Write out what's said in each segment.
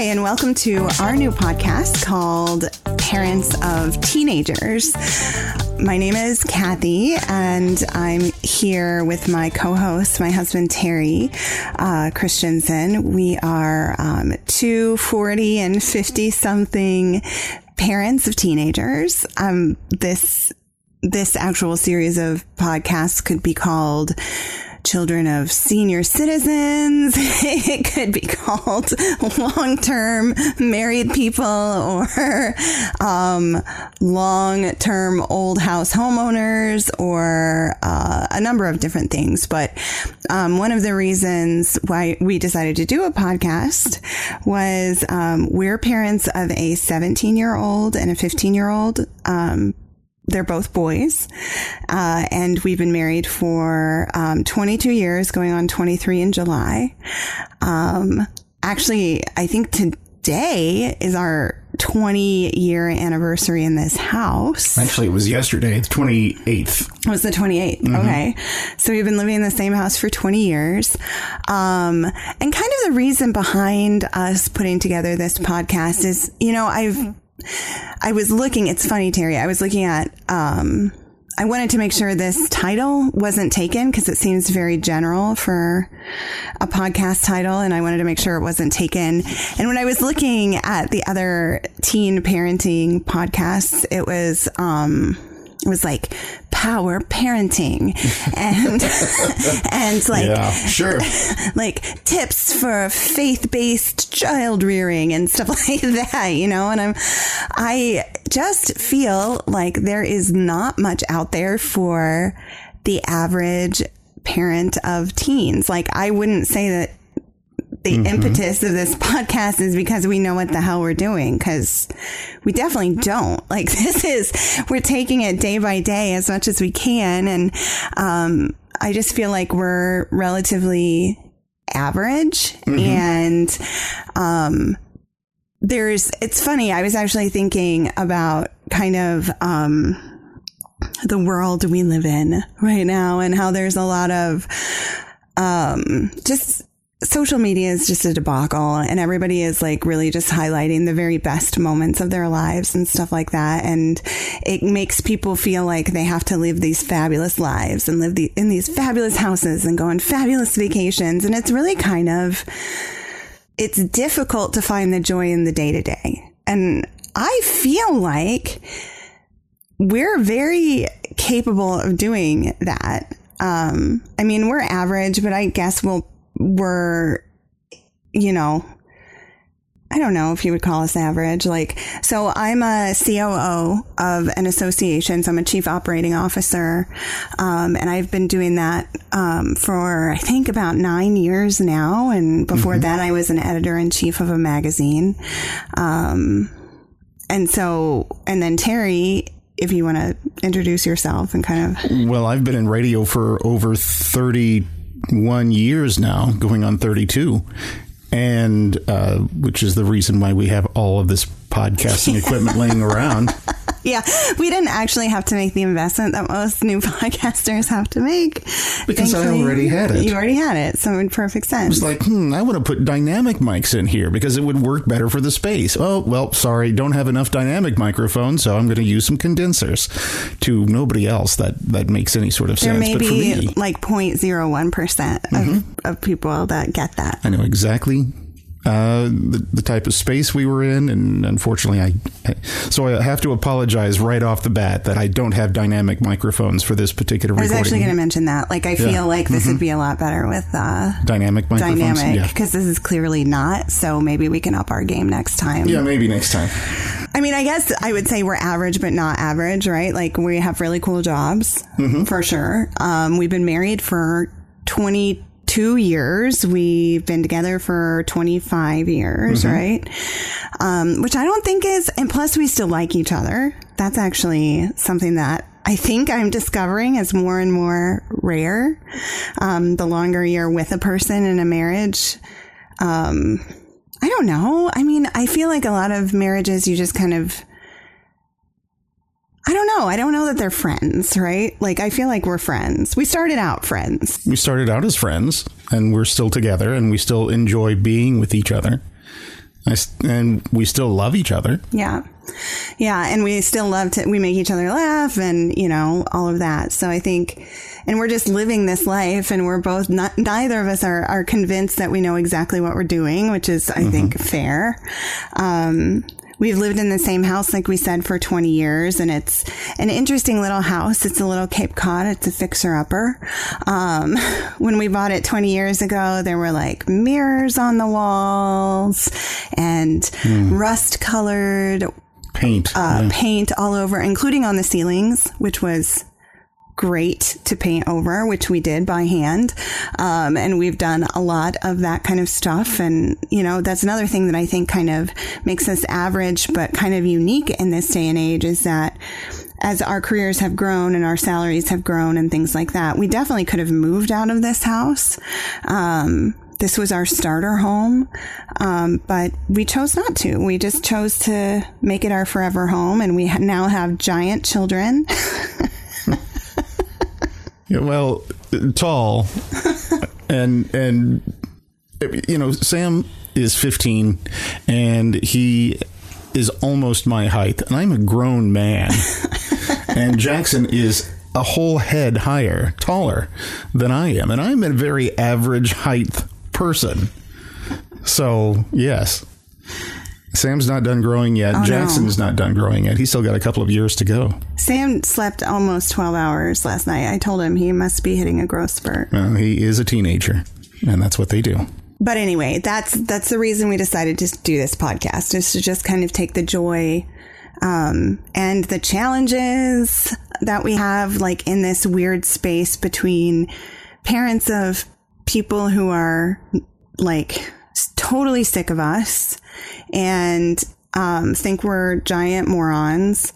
Hi, and welcome to our new podcast called Parents of Teenagers. My name is Cathy, and I'm here with my co host, my husband Terry uh, Christensen. We are um, two 40 and 50 something parents of teenagers. Um, this this actual series of podcasts could be called children of senior citizens. it could be called long term married people or um, long term old house homeowners or uh, a number of different things. But um, one of the reasons why we decided to do a podcast was um, we're parents of a 17 year old and a 15 year old. Um, they're both boys. Uh, and we've been married for um, 22 years, going on 23 in July. Um, actually, I think today is our 20 year anniversary in this house. Actually, it was yesterday, the 28th. It was the 28th. Mm-hmm. Okay. So we've been living in the same house for 20 years. Um, and kind of the reason behind us putting together this podcast is, you know, I've I was looking, it's funny, Terry, I was looking at, um, I wanted to make sure this title wasn't taken because it seems very general for a podcast title. And I wanted to make sure it wasn't taken. And when I was looking at the other teen parenting podcasts, it was, um, it was like power parenting. And and like yeah, sure. like tips for faith-based child rearing and stuff like that you know? And i'm i just feel like there is not much out there for the average parent of teens. Like i wouldn't say that the mm-hmm. impetus of this podcast is because we know what the hell we're doing because we definitely don't like this is we're taking it day by day as much as we can and um, i just feel like we're relatively average mm-hmm. and um, there's it's funny i was actually thinking about kind of um, the world we live in right now and how there's a lot of um, just social media is just a debacle and everybody is like really just highlighting the very best moments of their lives and stuff like that. And it makes people feel like they have to live these fabulous lives and live the, in these fabulous houses and go on fabulous vacations. And it's really kind of, it's difficult to find the joy in the day to day. And I feel like we're very capable of doing that. Um, I mean, we're average, but I guess we'll were, you know, I don't know if you would call us average. Like, so I'm a COO of an association. So I'm a chief operating officer. Um, and I've been doing that, um, for I think about nine years now. And before mm-hmm. that, I was an editor in chief of a magazine. Um, and so, and then Terry, if you want to introduce yourself and kind of. Well, I've been in radio for over 30 one years now, going on 32. And uh, which is the reason why we have all of this podcasting equipment laying around. yeah, we didn't actually have to make the investment that most new podcasters have to make. Because Thankfully, I already had it. You already had it, so it made perfect sense. It's like, hmm, I want to put dynamic mics in here because it would work better for the space. Oh, well, sorry, don't have enough dynamic microphones, so I'm going to use some condensers. To nobody else, that that makes any sort of there sense. There may be me, like 0.01 percent of, mm-hmm. of people that get that. I know exactly uh, the, the type of space we were in, and unfortunately, I, I, so I have to apologize right off the bat that I don't have dynamic microphones for this particular. I was actually going to mention that. Like, I feel yeah. like this mm-hmm. would be a lot better with uh, dynamic microphones. Dynamic, because yeah. this is clearly not. So maybe we can up our game next time. Yeah, maybe next time. I mean, I guess I would say we're average, but not average, right? Like, we have really cool jobs mm-hmm. for sure. Um, we've been married for twenty two years. We've been together for 25 years, mm-hmm. right? Um, which I don't think is, and plus we still like each other. That's actually something that I think I'm discovering is more and more rare. Um, the longer you're with a person in a marriage, um, I don't know. I mean, I feel like a lot of marriages you just kind of I don't know. I don't know that they're friends, right? Like, I feel like we're friends. We started out friends. We started out as friends, and we're still together, and we still enjoy being with each other. I and we still love each other. Yeah. Yeah. And we still love to, we make each other laugh and, you know, all of that. So I think, and we're just living this life and we're both not, neither of us are, are convinced that we know exactly what we're doing, which is, I think, fair. Um, We've lived in the same house, like we said, for 20 years, and it's an interesting little house. It's a little Cape Cod. It's a fixer upper. Um, when we bought it 20 years ago, there were like mirrors on the walls and rust colored Paint. uh, yeah. paint all over, including on the ceilings, which was great to paint over, which we did by hand. Um, and we've done a lot of that kind of stuff. And, you know, that's another thing that I think kind of makes us average, but kind of unique in this day and age is that as our careers have grown and our salaries have grown and things like that, we definitely could have moved out of this house. Um, this was our starter home, um, but we chose not to. We just chose to make it our forever home, and we now have giant children. Yeah, well, tall, and and you know Sam is 15, and he is almost my height, and I'm a grown man, and Jackson is a whole head higher, taller than I am, and I'm a very average height person. So yes. Sam's not done growing yet. no. Jackson's not done growing yet. He's still got a couple of years to go. Sam slept almost 12 hours last night. I told him he must be hitting a growth spurt. Well, he is a teenager, and that's what they do. But anyway, that's that's the reason we decided to do this podcast is to just kind of take the joy um, and the challenges that we have, like in this weird space between parents of people who are like totally sick of us and um, think we're giant morons.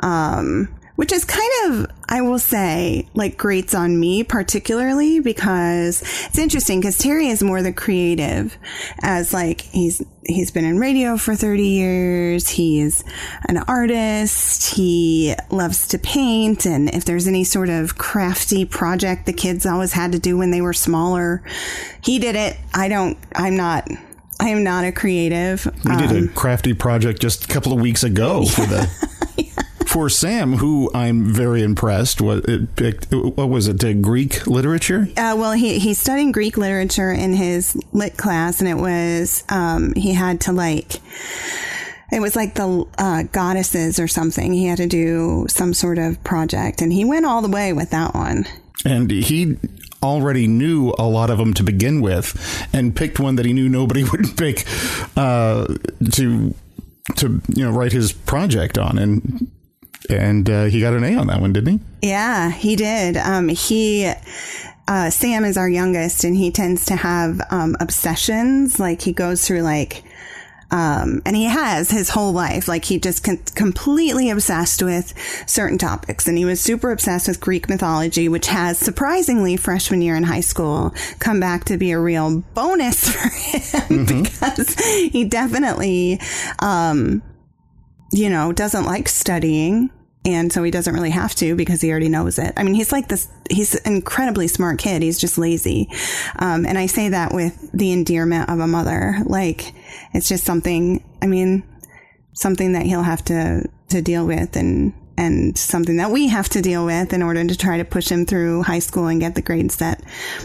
Um, which is kind of, I will say, like grates on me particularly because it's interesting because Terry is more the creative as like he's, he's been in radio for 30 years. He's an artist. He loves to paint. And if there's any sort of crafty project the kids always had to do when they were smaller, he did it. I don't, I'm not, I am not a creative. We did Um, a crafty project just a couple of weeks ago for the for Sam, who I'm very impressed. What it picked? What was it? Greek literature. Uh, well, he he's studying Greek literature in his lit class, and it was um, he had to like it was like the uh, goddesses or something. He had to do some sort of project, and he went all the way with that one. and he already knew a lot of them to begin with, and picked one that he knew nobody would pick uh, to to you know write his project on, and and uh, he got an A on that one, didn't he? Yeah, he did. Um, he, uh, Sam is our youngest and he tends to have, um, obsessions. Like he goes through like, um, and he has his whole life. Like he just con- completely obsessed with certain topics. And he was super obsessed with Greek mythology, which has surprisingly freshman year in high school come back to be a real bonus for him because he definitely, um, you know, doesn't like studying. And so he doesn't really have to because he already knows it. I mean, he's like this, he's an incredibly smart kid. He's just lazy. Um, and I say that with the endearment of a mother. Like, it's just something, I mean, something that he'll have to, to deal with and, and something that we have to deal with in order to try to push him through high school and get the grades that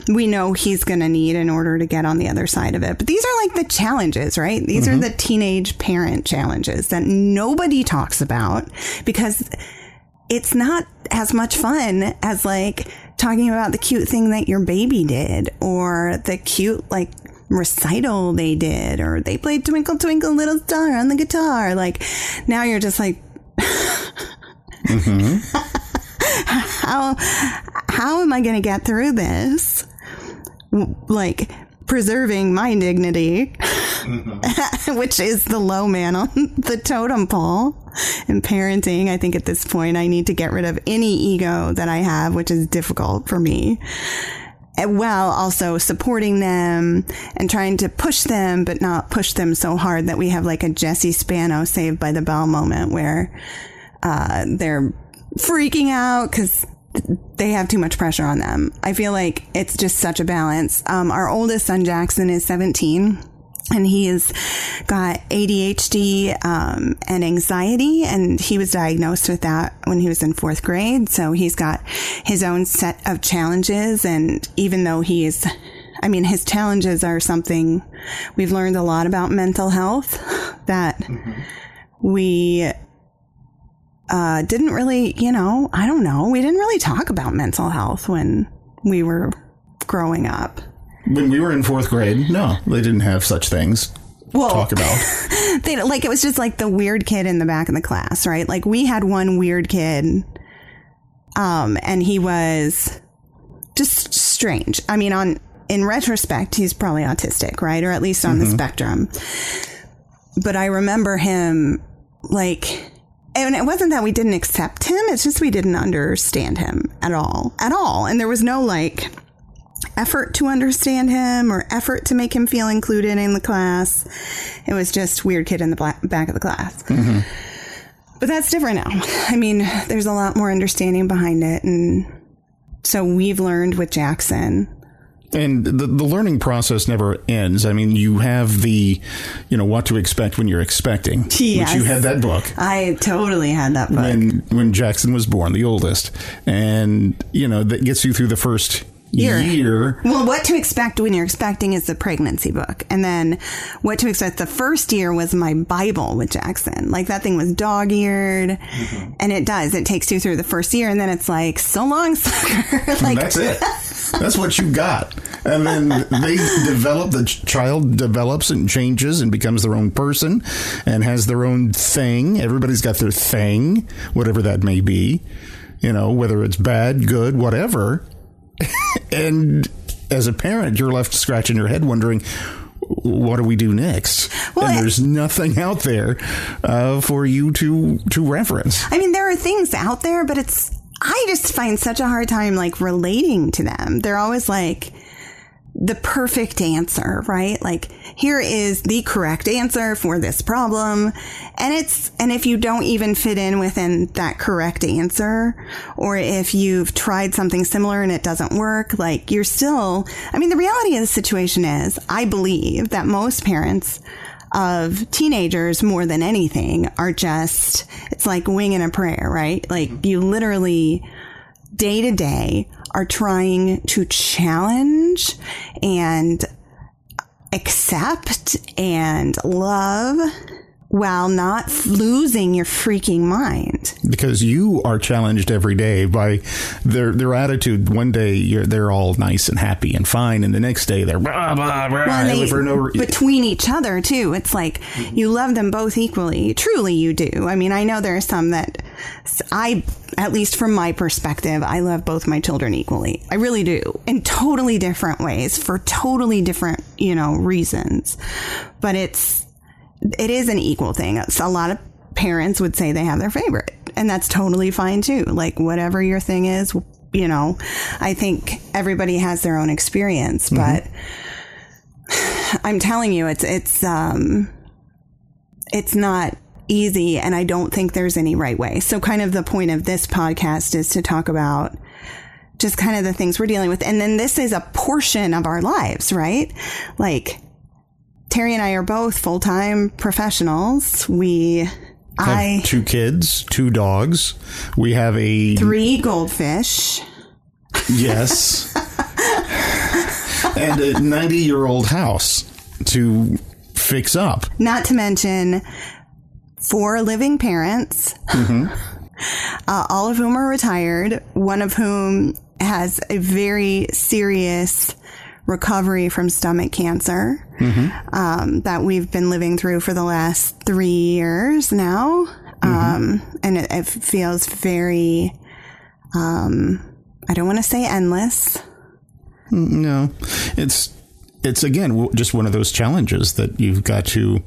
we know he's going to need in order to get on the other side of it. But these are like the challenges, right? These are mm-hmm. the teenage parent challenges that nobody talks about because it's not as much fun as like talking about the cute thing that your baby did or the cute like recital they did or they played twinkle twinkle little star on the guitar like now you're just like Mm-hmm. how how am i going to get through this like preserving my dignity which is the low man on the totem pole in parenting. I think at this point I need to get rid of any ego that I have, which is difficult for me. While also supporting them and trying to push them, but not push them so hard that we have like a Jessie Spano saved by the bell moment where uh, they're freaking out because they have too much pressure on them. I feel like it's just such a balance. Um, our oldest son, Jackson, is 17 and he's got ADHD um, and anxiety, and he was diagnosed with that when he was in fourth grade. So he's got his own set of challenges, and even though he's I mean, his challenges are something we've learned a lot about mental health that mm-hmm. we uh, didn't really, you know, I don't know, we didn't really talk about mental health when we were growing up. When we were in fourth grade, no, they didn't have such things. Well, talk about. they like it was just like the weird kid in the back of the class, right? Like we had one weird kid, um, and he was just strange. I mean, on in retrospect, he's probably autistic, right, or at least on mm-hmm. the spectrum. But I remember him like and it wasn't that we didn't accept him it's just we didn't understand him at all at all and there was no like effort to understand him or effort to make him feel included in the class. It was just weird kid in the back of the class. Mm-hmm. But that's different now. I mean, there's a lot more understanding behind it. And so we've learned with Jackson. And the, the learning process never ends. I mean, you have the, you know, what to expect when you're expecting. Yes. Which you had that book. I totally had that book. When, when Jackson was born, the oldest. And, you know, that gets you through the first year. year. Well, what to expect when you're expecting is the pregnancy book. And then what to expect the first year was my Bible with Jackson. Like that thing was dog eared. Mm-hmm. And it does. It takes you through the first year and then it's like, so long, sucker. like that's it. That's what you got. And then they develop, the child develops and changes and becomes their own person and has their own thing. Everybody's got their thing, whatever that may be. You know, whether it's bad, good, whatever and as a parent, you're left scratching your head wondering, what do we do next? Well, and there's nothing out there uh, for you to to reference. I mean, there are things out there, but it's I just find such a hard time like relating to them. They're always like the perfect answer, right? Like here is the correct answer for this problem. And it's, and if you don't even fit in within that correct answer, or if you've tried something similar and it doesn't work, like you're still, I mean, the reality of the situation is I believe that most parents of teenagers more than anything are just, it's like winging a prayer, right? Like mm-hmm. you literally, day to day are trying to challenge and accept and love while not losing your freaking mind. Because you are challenged every day by their their attitude. One day they're all nice and happy and fine, and the next day they're blah, blah, blah, well, they, for no between each other too. It's like you love them both equally. Truly, you do. I mean, I know there are some that I, at least from my perspective, I love both my children equally. I really do, in totally different ways for totally different you know reasons. But it's it is an equal thing. a lot of parents would say they have their favorite, and that's totally fine too. Like whatever your thing is, you know, I think everybody has their own experience, mm-hmm. but I'm telling you, it's it's um, it's not easy, and I don't think there's any right way. So, kind of the point of this podcast is to talk about just kind of the things we're dealing with, and then this is a portion of our lives, right? Like Terry and I are both full time professionals. We have I two kids, two dogs. We have a three goldfish. Yes. and a 90 year old house to fix up. Not to mention four living parents, mm-hmm. uh, all of whom are retired, one of whom has a very serious recovery from stomach cancer mm-hmm. um, that we've been living through for the last three years now. Mm-hmm. Um, and it, it, feels very, um, I don't want to say endless. Mm, no, it's, it's again just one of those challenges that you've got to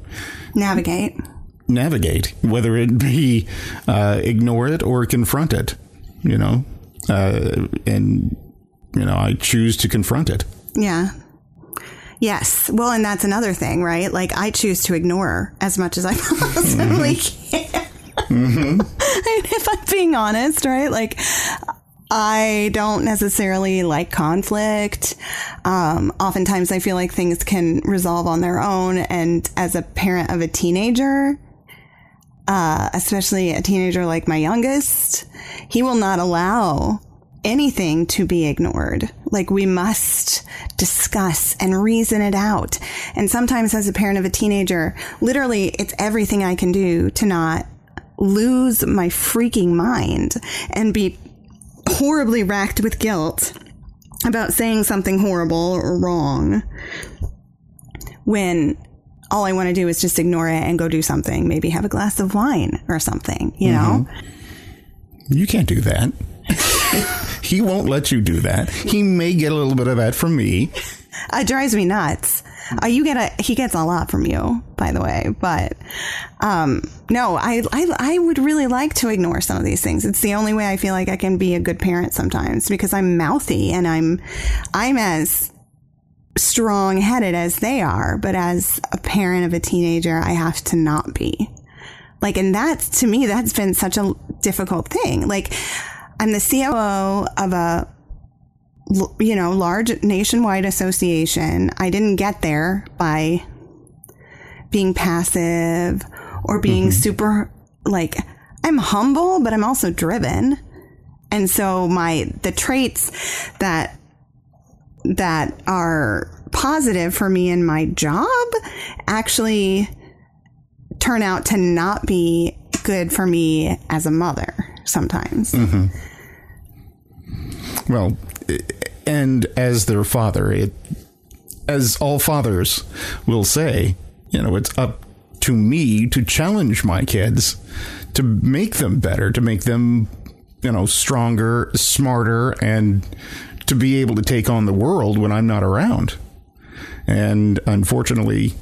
navigate. Navigate, whether it be uh, ignore it or confront it, you know, uh, and you know I choose to confront it. Yeah. Yes. Well, and that's another thing, right? Like I choose to ignore as much as I possibly mm-hmm. can. Mm-hmm. if I'm being honest, right? Like I don't necessarily like conflict. Um, oftentimes, I feel like things can resolve on their own. And as a parent of a teenager, uh, especially a teenager like my youngest, he will not allow anything to be ignored. Like we must discuss and reason it out. And sometimes as a parent of a teenager, literally it's everything I can do to not lose my freaking mind and be horribly racked with guilt about saying something horrible or wrong when all I want to do is just ignore it and go do something, maybe have a glass of wine or something, you know? Mm-hmm. You can't do that. he won't let you do that. He may get a little bit of that from me. It drives me nuts. Uh, you get a he gets a lot from you, by the way. But um, no, I, I I would really like to ignore some of these things. It's the only way I feel like I can be a good parent sometimes because I'm mouthy and I'm I'm as strong headed as they are, but as a parent of a teenager, I have to not be. Like, and that's to me, that's been such a difficult thing. Like, I'm the COO of a you know, large nationwide association. I didn't get there by being passive or being mm-hmm. super like I'm humble, but I'm also driven. And so my the traits that that are positive for me in my job actually turn out to not be good for me as a mother sometimes. Mm-hmm. Well, and as their father, it, as all fathers will say, you know, it's up to me to challenge my kids, to make them better, to make them, you know, stronger, smarter, and to be able to take on the world when I'm not around. And unfortunately,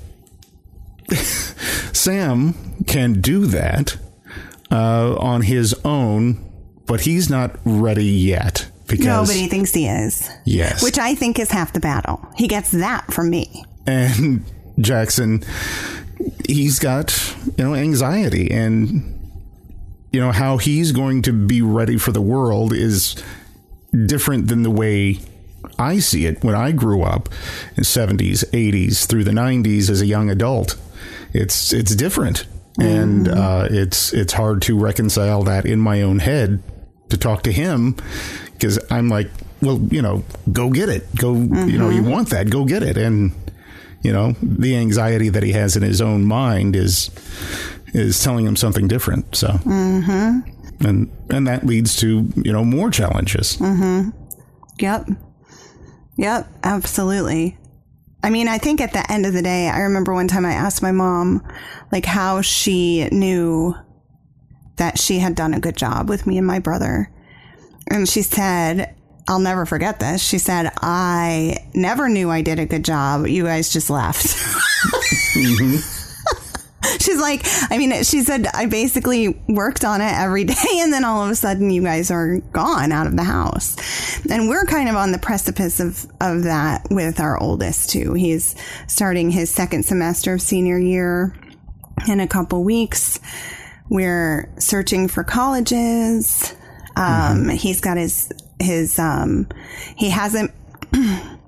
Sam can do that uh, on his own, but he's not ready yet because Nobody thinks he is. yes, Which I think is half the battle. He gets that from me. and Jackson, he's got you know anxiety, and you know how he's going to be ready for the world is different than the way I see it when I grew up in 70s, 80s through the 90s as a young adult. It's it's different, and uh, it's it's hard to reconcile that in my own head to talk to him because I'm like, well, you know, go get it, go, you know, you mm-hmm. want that, go get it, and you know, the anxiety that he has in his own mind is is telling him something different. So, mm-hmm. and and that leads to you know more challenges. Mm-hmm. Yep. Yep, absolutely. I mean, I think at the end of the day, I remember one time I asked my mom, like, how she knew that she had done a good job with me and my brother. And she said, I'll never forget this. She said, I never knew I did a good job. You guys just left. She's like, I mean, she said, I basically worked on it every day, and then all of a sudden, you guys are gone out of the house. And we're kind of on the precipice of, of that with our oldest, too. He's starting his second semester of senior year in a couple weeks. We're searching for colleges. Um, He's got his, his, um, he hasn't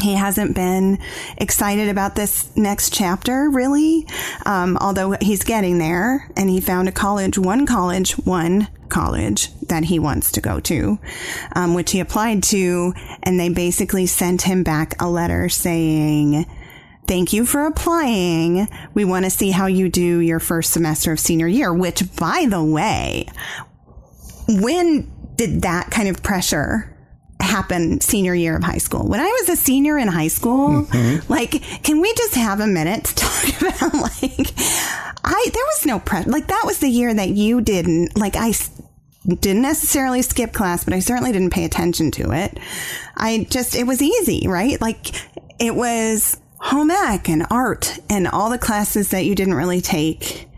he hasn't been excited about this next chapter really um, although he's getting there and he found a college one college one college that he wants to go to um, which he applied to and they basically sent him back a letter saying thank you for applying we want to see how you do your first semester of senior year which by the way when did that kind of pressure happen senior year of high school? When I was a senior in high school, mm-hmm. like, can we just have a minute to talk about like, I, there was no pressure. Like, that was the year that you didn't, like, I, didn't necessarily skip class, but I certainly didn't pay attention to it. I just, it was easy, right? Like, it was home ec and art and all the classes that you didn't really take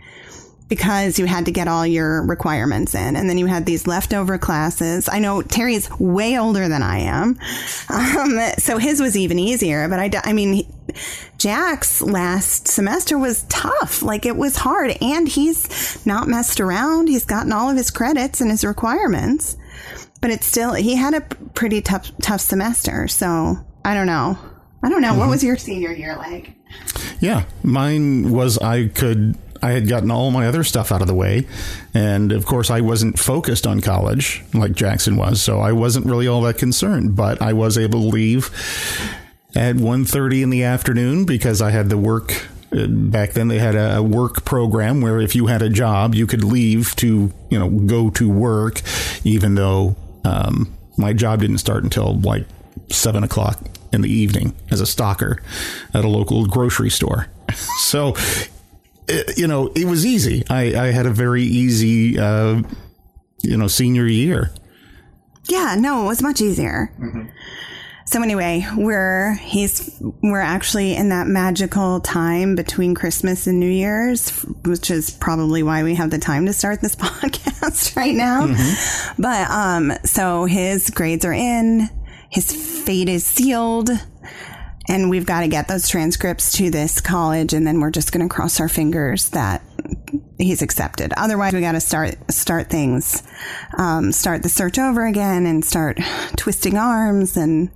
because you had to get all your requirements in. And then you had these leftover classes. I know Terry's way older than I am. Um, so his was even easier. But I, I mean, Jack's last semester was tough. Like it was hard. And he's not messed around. He's gotten all of his credits and his requirements. but it's still he had a pretty tough tough semester. So I don't know. I don't know. What was your senior year like? Yeah, mine was I could I had gotten all my other stuff out of the way, and of course I wasn't focused on college like Jackson was, so I wasn't really all that concerned. But I was able to leave at 1.30 in the afternoon because I had the work. uh, Back then, they had a work program where if you had a job, you could leave to you know go to work, even though um, my job didn't start until like seven o'clock in the evening as a stalker at a local grocery store. So, it, you know, it was easy. I, I had a very easy, uh, you know, senior year. Yeah, no, it was much easier. So anyway, we're he's we're actually in that magical time between Christmas and New Year's, which is probably why we have the time to start this podcast right now. But um so his grades are in, his fate is sealed, and we've got to get those transcripts to this college and then we're just going to cross our fingers that he's accepted. Otherwise, we got to start start things, um, start the search over again, and start twisting arms and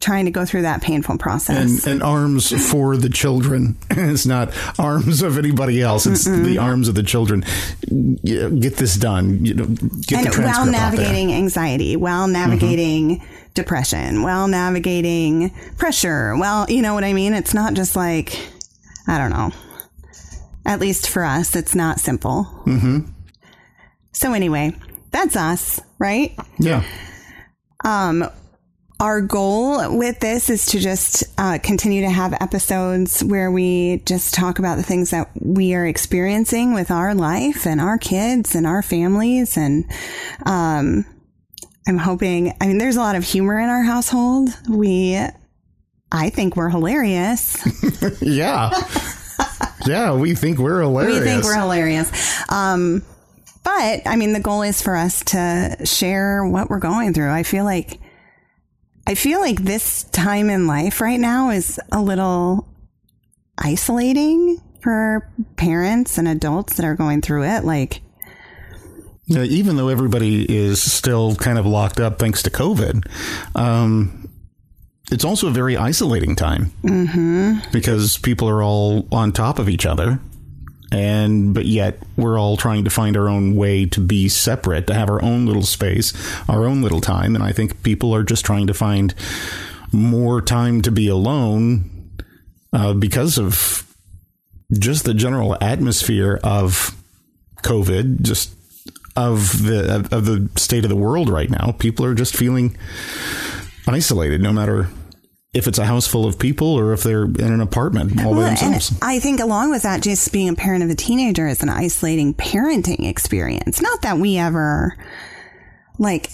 trying to go through that painful process. And, and arms for the children. it's not arms of anybody else. It's the arms of the children. Get this done. You know, get the And, transcript while navigating anxiety, while navigating depression, while navigating pressure, well, you know what I mean? It's not just like, I don't know. At least for us, it's not simple. Mm-hmm. So, anyway, that's us, right? Yeah. Um, our goal with this is to just uh, continue to have episodes where we just talk about the things that we are experiencing with our life and our kids and our families. And um, I'm hoping, I mean, there's a lot of humor in our household. We, I think we're hilarious. Yeah. yeah. We think we're hilarious. We think we're hilarious. Um, but I mean, the goal is for us to share what we're going through. I feel like, I feel like this time in life right now is a little isolating for parents and adults that are going through it. Like, Yeah, even though everybody is still kind of locked up thanks to COVID, um, it's also a very isolating time. Mm-hmm. because people are all on top of each other, and but yet we're all trying to find our own way to be separate, to have our own little space, our own little time, and I think people are just trying to find more time to be alone uh, because of just the general atmosphere of COVID, just of the of the state of the world right now. People are just feeling isolated, no matter if it's a house full of people or if they're in an apartment all by Well, and themselves. I think along with that, just being a parent of a teenager is an isolating parenting experience. Not that we ever, like,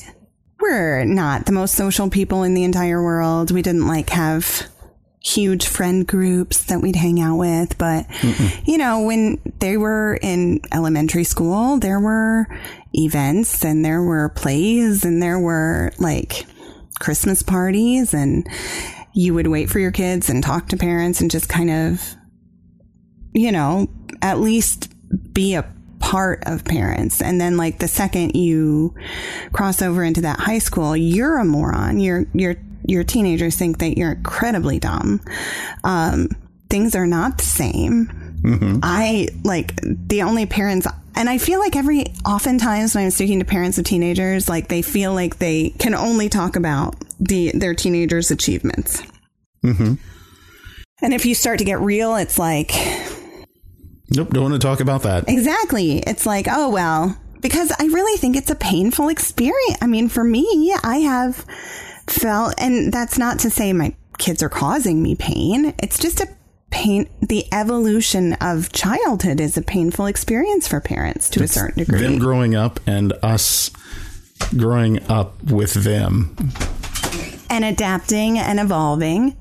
we're not the most social people in the entire world. We didn't like have huge friend groups that we'd hang out with. But, you know, when they were in elementary school, there were events and there were plays and there were like Christmas parties and you would wait for your kids and talk to parents and just kind of, you know, at least be a part of parents. And then like the second you cross over into that high school, you're a moron. You're, you're, your teenagers think that you're incredibly dumb. Um, things are not the same. I like the only parents, and I feel like every oftentimes when I'm speaking to parents of teenagers, like they feel like they can only talk about the their teenagers' achievements. Mm-hmm. And if you start to get real, it's like Nope, don't want to talk about that. exactly. It's like oh well, because I really think it's a painful experience. I mean, for me, I have felt, and that's not to say my kids are causing me pain. It's just a pain. The evolution of childhood is a painful experience for parents to a certain degree. Them growing up and us growing up with them. and adapting and evolving.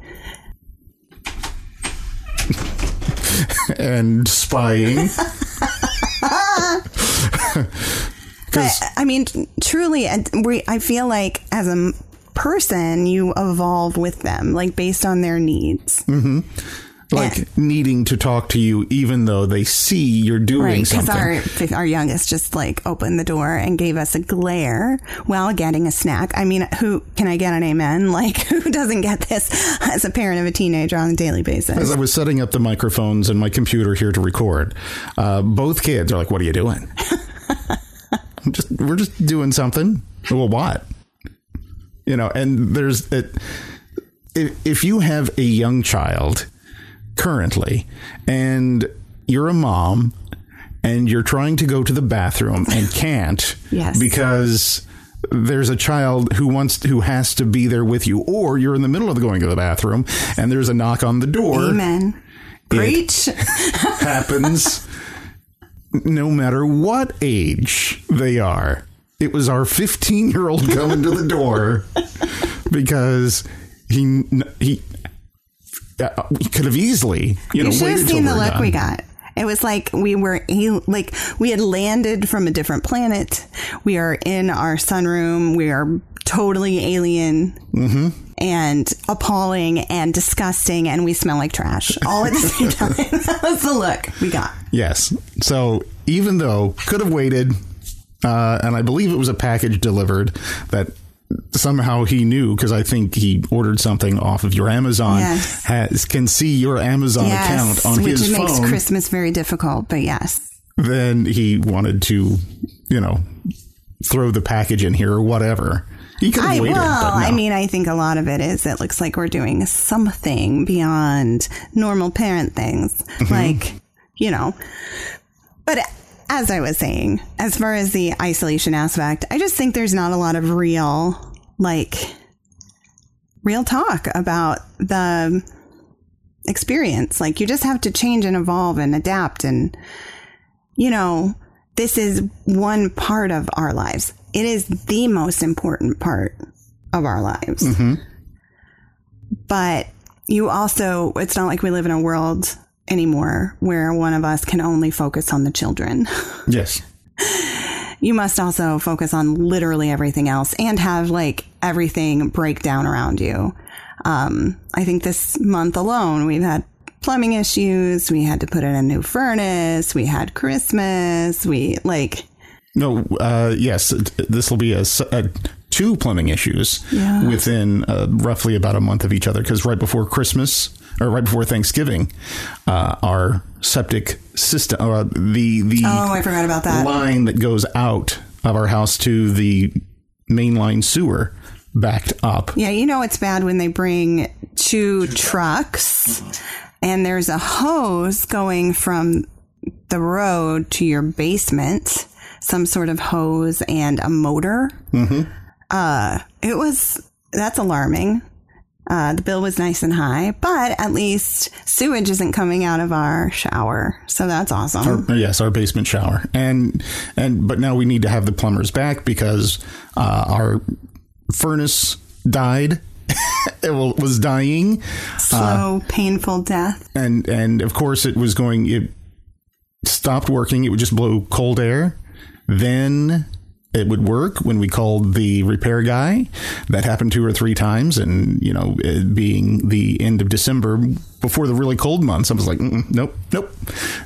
and spying. But I mean, truly, and we, I feel like as a person, you evolve with them, like based on their needs. like needing to talk to you even though they see you're doing Right, because our our youngest just like opened the door and gave us a glare while getting a snack. I mean, who can I get an amen? Like, who doesn't get this as a parent of a teenager on a daily basis? As? I was setting up the microphones and my computer here to record, uh, both kids are like, "What are you doing?" I'm just we're just doing something. Well, what? You know, and there's it. If, if you have a young child currently, and you're a mom, and you're trying to go to the bathroom and can't, Yes. because there's a child who wants who has to be there with you, or you're in the middle of going to the bathroom and there's a knock on the door Amen. Preach. happens no matter what age they are. It was our 15 year old coming to the door because he he, uh, he could have easily you, know You should waited have seen the look done. we got. It was like we were like we had landed from a different planet. We are in our sunroom. We are totally alien Mm-hmm. and appalling and disgusting, and we smell like trash all at the same time. that was the look we got. Yes. So even though could have waited, uh, and I believe it was a package delivered that somehow he knew because I think he ordered something off of your Amazon. Yes. Has can see your Amazon Yes, account on his phone. which his makes phone. Christmas very difficult. But yes, then he wanted to, you know, throw the package in here or whatever. He could have I waited. well, no. I mean, I think a lot of it is it looks like we're doing something beyond normal parent things, Mm-hmm. like you know. But as I was saying, as far as the isolation aspect, I just think there's not a lot of real, like, real talk about the experience. Like, you just have to change and evolve and adapt and you know, this is one part of our lives. It is the most important part of our lives. Mm-hmm. But you also, it's not like we live in a world anymore where one of us can only focus on the children. yes. You must also focus on literally everything else and have like everything break down around you. Um, I think this month alone, we've had plumbing issues. We had to put in a new furnace. We had Christmas. We like, No. Uh, yes. This will be a, a- two plumbing issues Yeah. within uh, roughly about a month of each other because right before Christmas or right before Thanksgiving, uh, our septic system, uh, the the oh, I forgot about that. line that goes out of our house to the mainline sewer backed up. Yeah, you know it's bad when they bring two trucks and there's a hose going from the road to your basement, some sort of hose and a motor. Mm-hmm. Uh, it was that's alarming. Uh, the bill was nice and high, but at least sewage isn't coming out of our shower, so that's awesome. Uh, Yes, our basement shower, and and but now we need to have the plumbers back because uh, our furnace died. it was dying, Slow, painful death. and and of course it was going. It stopped working. It would just blow cold air. Then it would work when we called the repair guy. That happened two or three times, and you know, it being the end of December before the really cold months, I was like, nope, nope,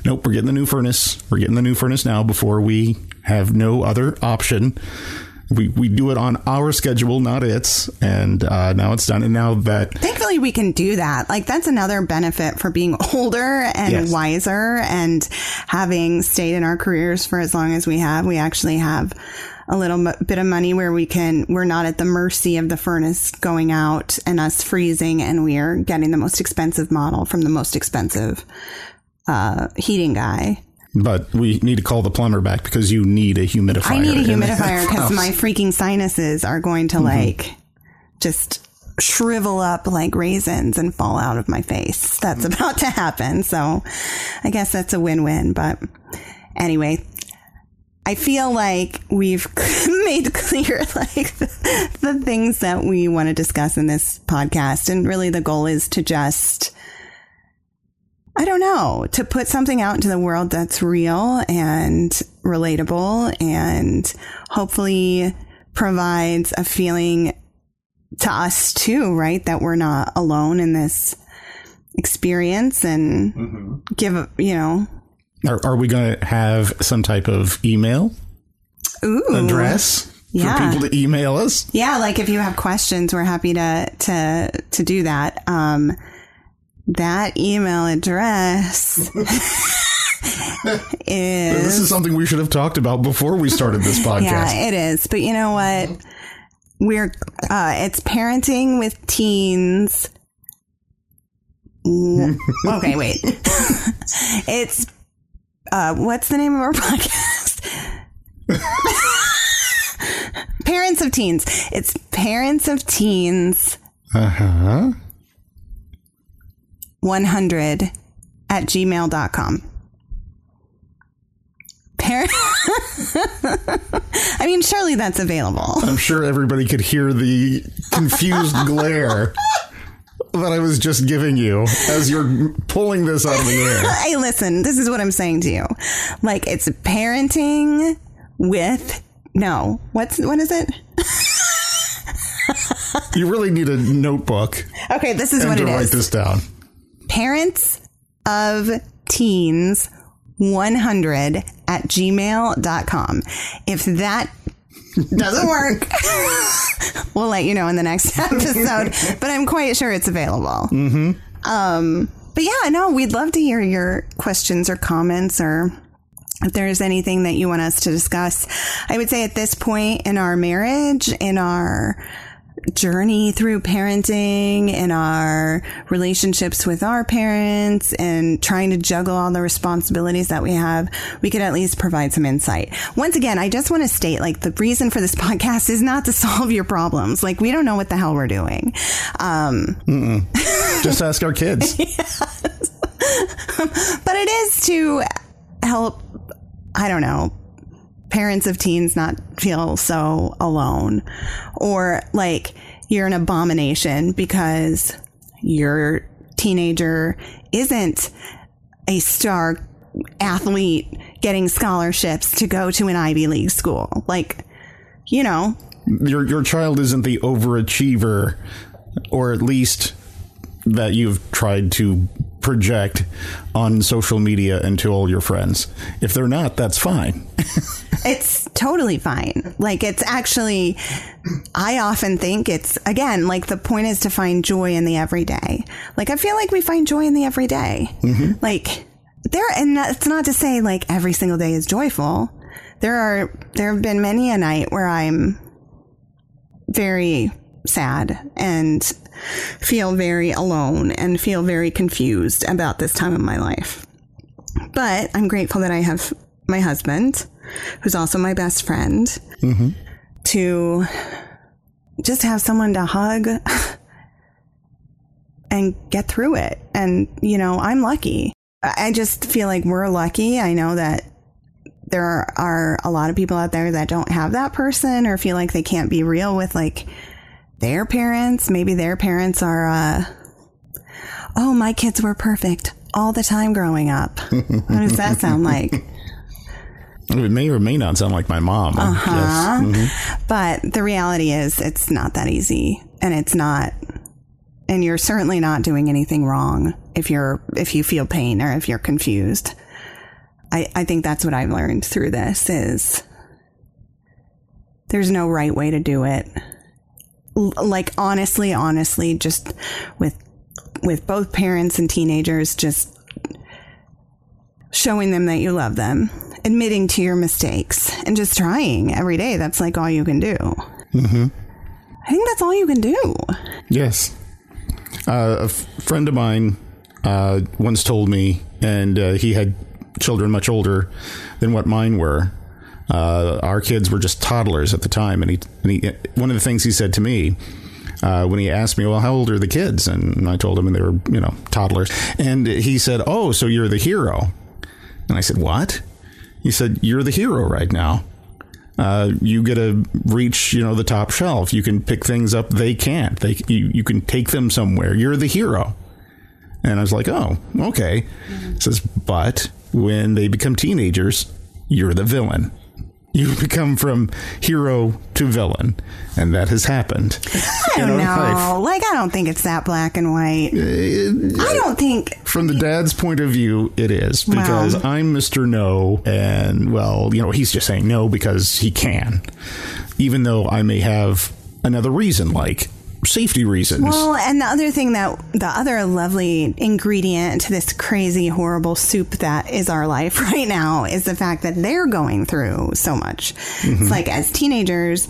nope. We're getting the new furnace. We're getting the new furnace now before we have no other option. We we do it on our schedule, not its, and uh, now it's done. And now that Thankfully, we can do that. Like, that's another benefit for being older and Yes. wiser and having stayed in our careers for as long as we have. We actually have a little m- bit of money where we can, we're not at the mercy of the furnace going out and us freezing, and we are getting the most expensive model from the most expensive uh, heating guy. But we need to call the plumber back because you need a humidifier. I need a humidifier because my freaking sinuses are going to like just shrivel up like raisins and fall out of my face. That's about to happen. So I guess that's a win win. But anyway, I feel like we've made clear like the, the things that we want to discuss in this podcast. And really the goal is to just I don't know, to put something out into the world that's real and relatable and hopefully provides a feeling to us too, right? That we're not alone in this experience and mm-hmm. give you know, Are, are we going to have some type of email ooh. address Yeah. for people to email us? Yeah, like if you have questions, we're happy to to to do that. Um that email address is This is something we should have talked about before we started this podcast. Yeah, it is. But you know what? We're uh it's parenting with teens. Okay, wait. it's uh what's the name of our podcast? parents of teens. It's parents of teens Uh huh. 100 at gmail.com. Par- I mean, surely that's available. I'm sure everybody could hear the confused glare that I was just giving you as you're pulling this out of the air. Hey, listen, this is what I'm saying to you. Like, it's parenting with. No, what's what is it? You really need a notebook Okay, this is and what to it write is. this down. Parents of teens 100 at gmail.com. If that doesn't work, we'll let you know in the next episode, but I'm quite sure it's available. Mm-hmm. Um, but yeah, no, we'd love to hear your questions or comments or if there's anything that you want us to discuss. I would say at this point in our marriage, in our journey through parenting and our relationships with our parents and trying to juggle all the responsibilities that we have, we could at least provide some insight. Once again, I just want to state like the reason for this podcast is not to solve your problems. Like we don't know what the hell we're doing. Um, Just ask our kids. but it is to help, I don't know, parents of teens not feel so alone or like you're an abomination because your teenager isn't a star athlete getting scholarships to go to an Ivy League school. Like, you know, Your your child isn't the overachiever, or at least that you've tried to project on social media and to all your friends. If they're not, that's fine. It's totally fine. Like it's actually I often think it's again like the point is to find joy in the everyday. Like I feel like we find joy in the everyday. Mm-hmm. Like there and it's not to say like every single day is joyful. There are there have been many a night where I'm very sad and feel very alone and feel very confused about this time of my life. But I'm grateful that I have my husband, who's also my best friend, mm-hmm. to just have someone to hug and get through it. And, you know, I'm lucky. I just feel like we're lucky. I know that there are a lot of people out there that don't have that person or feel like they can't be real with like their parents. Maybe their parents are, uh, oh, my kids were perfect all the time growing up. what does that sound like? It may or may not sound like my mom. Uh-huh. Yes. But the reality is, it's not that easy, and it's not. And you're certainly not doing anything wrong if you're if you feel pain or if you're confused. I I think that's what I've learned through this is there's no right way to do it. Like honestly, honestly, just with with both parents and teenagers, just showing them that you love them, admitting to your mistakes, and just trying every day. That's like all you can do. Mm-hmm. I think that's all you can do. Yes. Uh, a f- friend of mine uh, once told me, and uh, he had children much older than what mine were. Uh, our kids were just toddlers at the time, and he, and he one of the things he said to me uh, when he asked me, "Well, how old are the kids?" and I told him, and they were you know toddlers, and he said, "Oh, so you're the hero," and I said, "What?" He said, "You're the hero right now." uh, you get to reach you know the top shelf. You can pick things up they can't. They you, you can take them somewhere. You're the hero. And i was like oh okay. Says but when they become teenagers you're the villain you become from hero to villain, and that has happened. I don't know. Like, I don't think it's that black and white. Uh, I don't think. From the dad's point of view, it is because I'm Mr. No, and well, you know, he's just saying no because he can, even though I may have another reason, like safety reasons. Well, and the other thing that the other lovely ingredient to this crazy, horrible soup that is our life right now is the fact that they're going through so much. Mm-hmm. It's like as teenagers,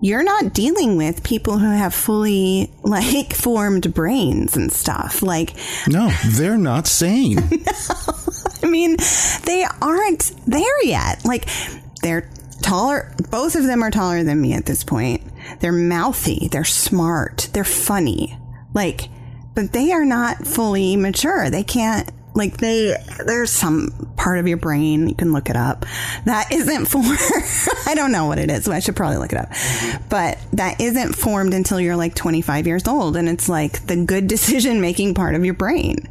you're not dealing with people who have fully like formed brains and stuff. Like, no, they're not sane. no, I mean, they aren't there yet. Like, they're taller. Both of them are taller than me at this point. They're mouthy. They're smart. They're funny. Like, but they are not fully mature. They can't, like, they, there's some part of your brain, you can look it up, that isn't formed. I don't know what it is, so I should probably look it up. But that isn't formed until you're like 25 years old. And it's like the good decision making part of your brain.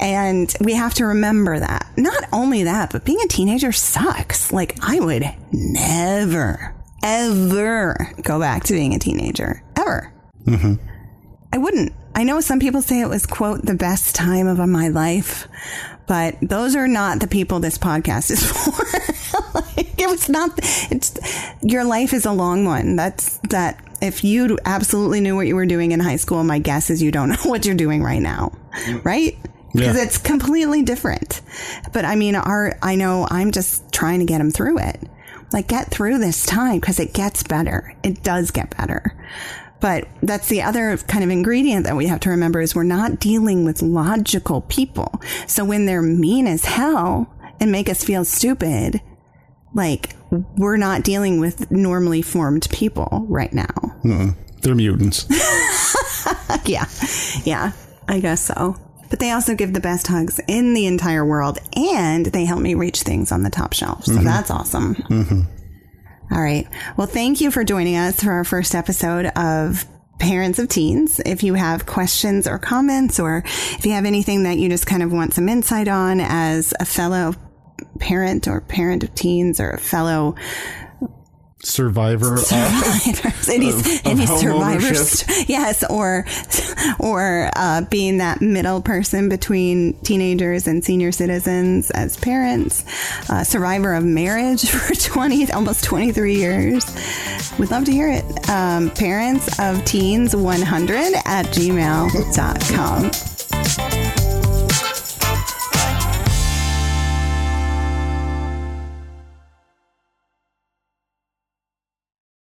And we have to remember that. Not only that, but being a teenager sucks. Like, I would never, ever go back to being a teenager. Ever. Mm-hmm. I wouldn't. I know some people say it was, quote, the best time of my life, but those are not the people this podcast is for. like, it was not, it's, your life is a long one. That's that. If you absolutely knew what you were doing in high school, my guess is you don't know what you're doing right now. Right? Because yeah. it's completely different. But I mean, our I know I'm just trying to get them through it. Like get through this time because it gets better. It does get better. But that's the other kind of ingredient that we have to remember is we're not dealing with logical people. So when they're mean as hell and make us feel stupid, like we're not dealing with normally formed people right now. Mm, they're mutants. yeah. Yeah. I guess so but they also give the best hugs in the entire world and they help me reach things on the top shelf. So mm-hmm. that's awesome. Mm-hmm. All right. Well, thank you for joining us for our first episode of Parents of Teens. If you have questions or comments, or if you have anything that you just kind of want some insight on as a fellow parent or parent of teens or a fellow survivor survivors any, of, any of survivors? yes or or uh, being that middle person between teenagers and senior citizens as parents. Uh, survivor of marriage for 20 almost 23 years. We'd love to hear it. Um, parents of teens 100 at gmail.com